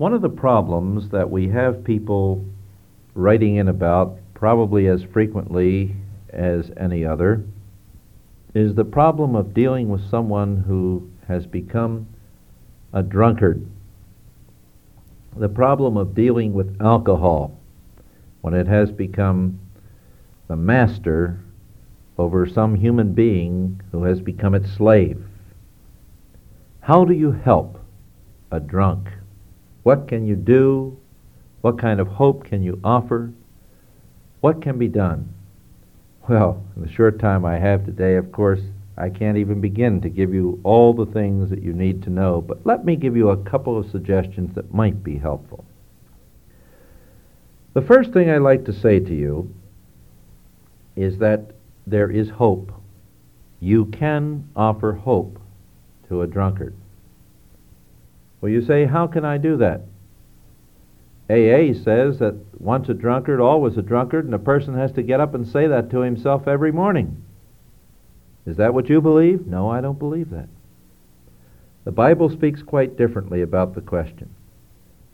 One of the problems that we have people writing in about, probably as frequently as any other, is the problem of dealing with someone who has become a drunkard. The problem of dealing with alcohol when it has become the master over some human being who has become its slave. How do you help a drunk? What can you do? What kind of hope can you offer? What can be done? Well, in the short time I have today, of course, I can't even begin to give you all the things that you need to know, but let me give you a couple of suggestions that might be helpful. The first thing I'd like to say to you is that there is hope. You can offer hope to a drunkard. Well, you say, how can I do that? AA says that once a drunkard, always a drunkard, and a person has to get up and say that to himself every morning. Is that what you believe? No, I don't believe that. The Bible speaks quite differently about the question.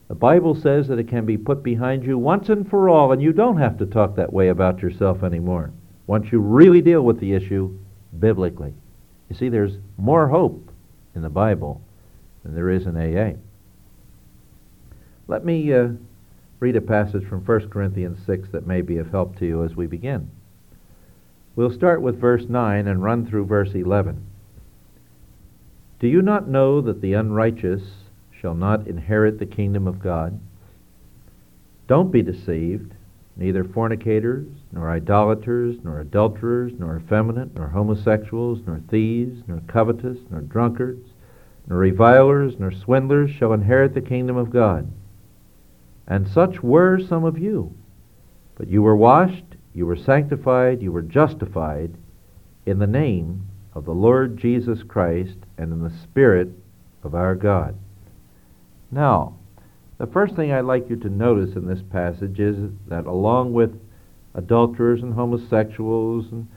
The Bible says that it can be put behind you once and for all, and you don't have to talk that way about yourself anymore once you really deal with the issue biblically. You see, there's more hope in the Bible than there is in AA. Let me uh, read a passage from 1 Corinthians 6 that may be of help to you as we begin. We'll start with verse 9 and run through verse 11. Do you not know that the unrighteous shall not inherit the kingdom of God? Don't be deceived. Neither fornicators, nor idolaters, nor adulterers, nor effeminate, nor homosexuals, nor thieves, nor covetous, nor drunkards, nor revilers, nor swindlers shall inherit the kingdom of God. And such were some of you. But you were washed, you were sanctified, you were justified in the name of the Lord Jesus Christ and in the Spirit of our God. Now, the first thing I'd like you to notice in this passage is that along with adulterers and homosexuals and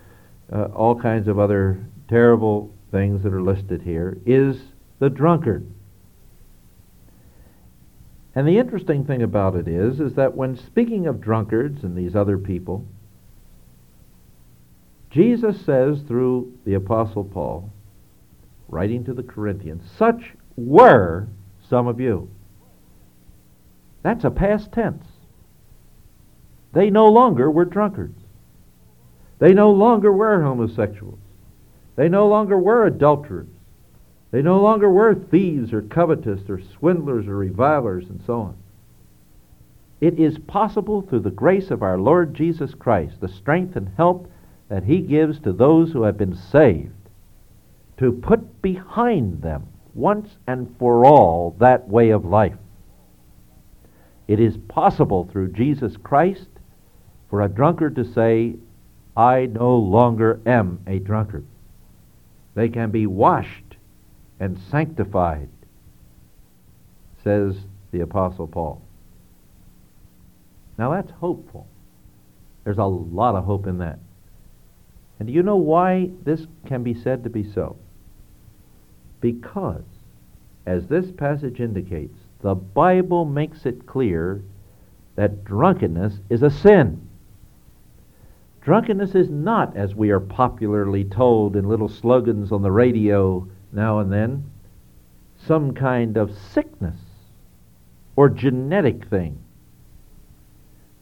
uh, all kinds of other terrible things that are listed here is the drunkard. And the interesting thing about it is, is that when speaking of drunkards and these other people, Jesus says through the Apostle Paul, writing to the Corinthians, such were some of you. That's a past tense. They no longer were drunkards. They no longer were homosexuals. They no longer were adulterers. They no longer were thieves or covetous or swindlers or revilers and so on. It is possible through the grace of our Lord Jesus Christ, the strength and help that He gives to those who have been saved, to put behind them once and for all that way of life. It is possible through Jesus Christ for a drunkard to say, I no longer am a drunkard. They can be washed and sanctified, says the Apostle Paul. Now that's hopeful. There's a lot of hope in that. And do you know why this can be said to be so? Because, as this passage indicates, the Bible makes it clear that drunkenness is a sin. Drunkenness is not, as we are popularly told in little slogans on the radio, now and then some kind of sickness or genetic thing.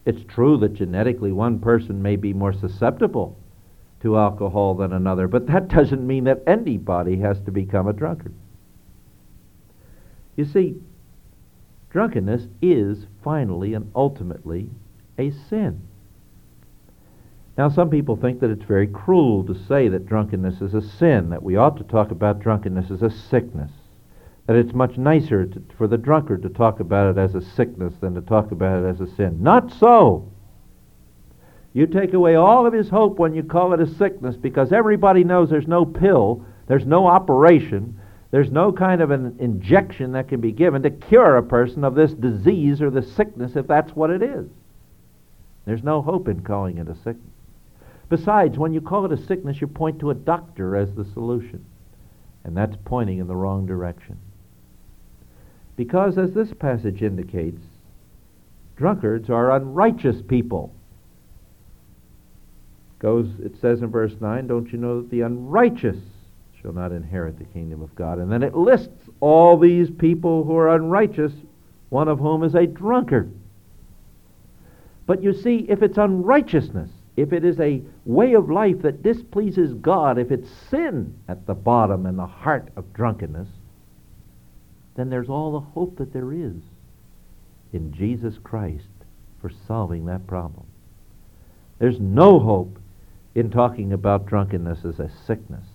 It's true that genetically one person may be more susceptible to alcohol than another, but that doesn't mean that anybody has to become a drunkard. You see, drunkenness is finally and ultimately a sin. Now, some people think that it's very cruel to say that drunkenness is a sin, that we ought to talk about drunkenness as a sickness, that it's much nicer to, for the drunkard to talk about it as a sickness than to talk about it as a sin. Not so. You take away all of his hope when you call it a sickness because everybody knows there's no pill, there's no operation, there's no kind of an injection that can be given to cure a person of this disease or this sickness if that's what it is. There's no hope in calling it a sickness. Besides, when you call it a sickness, you point to a doctor as the solution. And that's pointing in the wrong direction. Because, as this passage indicates, drunkards are unrighteous people. Goes, it says in verse 9, Don't you know that the unrighteous shall not inherit the kingdom of God? And then it lists all these people who are unrighteous, one of whom is a drunkard. But you see, if it's unrighteousness, if it is a way of life that displeases God, if it's sin at the bottom and the heart of drunkenness, then there's all the hope that there is in Jesus Christ for solving that problem. There's no hope in talking about drunkenness as a sickness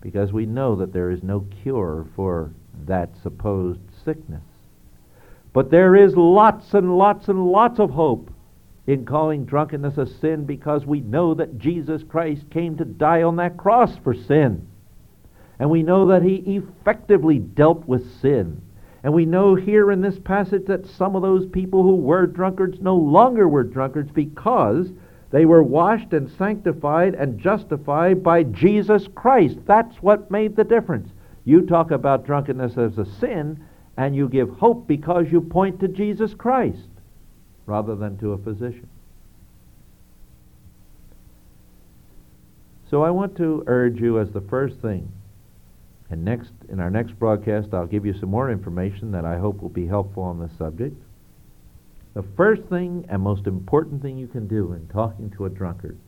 because we know that there is no cure for that supposed sickness. But there is lots and lots and lots of hope in calling drunkenness a sin because we know that Jesus Christ came to die on that cross for sin. And we know that he effectively dealt with sin. And we know here in this passage that some of those people who were drunkards no longer were drunkards because they were washed and sanctified and justified by Jesus Christ. That's what made the difference. You talk about drunkenness as a sin, and you give hope because you point to Jesus Christ rather than to a physician. So I want to urge you as the first thing and next, in our next broadcast, I'll give you some more information that I hope will be helpful on this subject. The first thing and most important thing you can do in talking to a drunkard,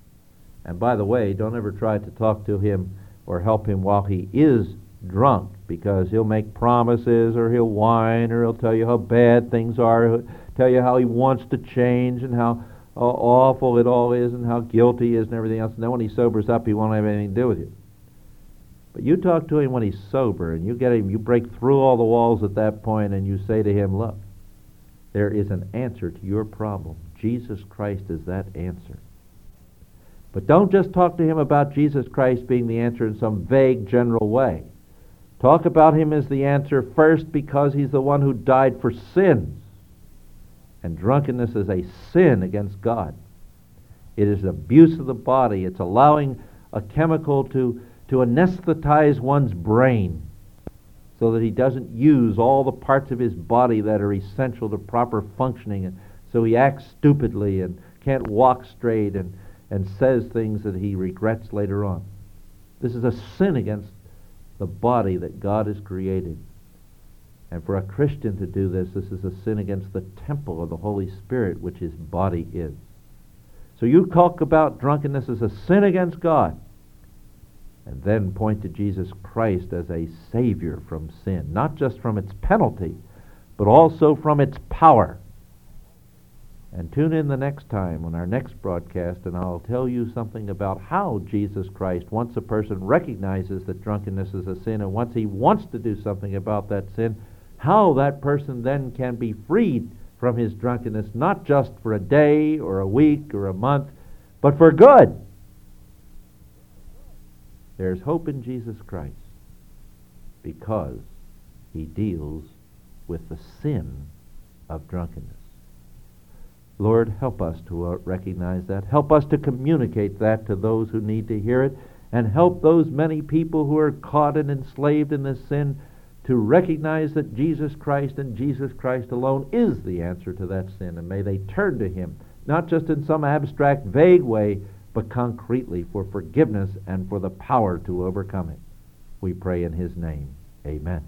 and by the way, don't ever try to talk to him or help him while he is drunk, because he'll make promises or he'll whine or he'll tell you how bad things are, tell you how he wants to change and how uh, awful it all is and how guilty he is and everything else. And then when he sobers up, he won't have anything to do with you. But you talk to him when he's sober, and you get him, you break through all the walls at that point, and you say to him, Look, there is an answer to your problem. Jesus Christ is that answer. But don't just talk to him about Jesus Christ being the answer in some vague general way. Talk about him as the answer first because he's the one who died for sins. And drunkenness is a sin against God. It is abuse of the body. It's allowing a chemical to to anesthetize one's brain so that he doesn't use all the parts of his body that are essential to proper functioning. And so he acts stupidly and can't walk straight and, and says things that he regrets later on. This is a sin against the body that God has created. And for a Christian to do this, this is a sin against the temple of the Holy Spirit, which his body is. So you talk about drunkenness as a sin against God and then point to Jesus Christ as a Savior from sin, not just from its penalty, but also from its power. And tune in the next time on our next broadcast, and I'll tell you something about how Jesus Christ, once a person recognizes that drunkenness is a sin, and once he wants to do something about that sin, how that person then can be freed from his drunkenness, not just for a day or a week or a month, but for good. There's hope in Jesus Christ because he deals with the sin of drunkenness. Lord, help us to uh, recognize that. Help us to communicate that to those who need to hear it, and help those many people who are caught and enslaved in this sin to recognize that Jesus Christ and Jesus Christ alone is the answer to that sin, and may they turn to him, not just in some abstract, vague way, but concretely for forgiveness and for the power to overcome it. We pray in his name. Amen.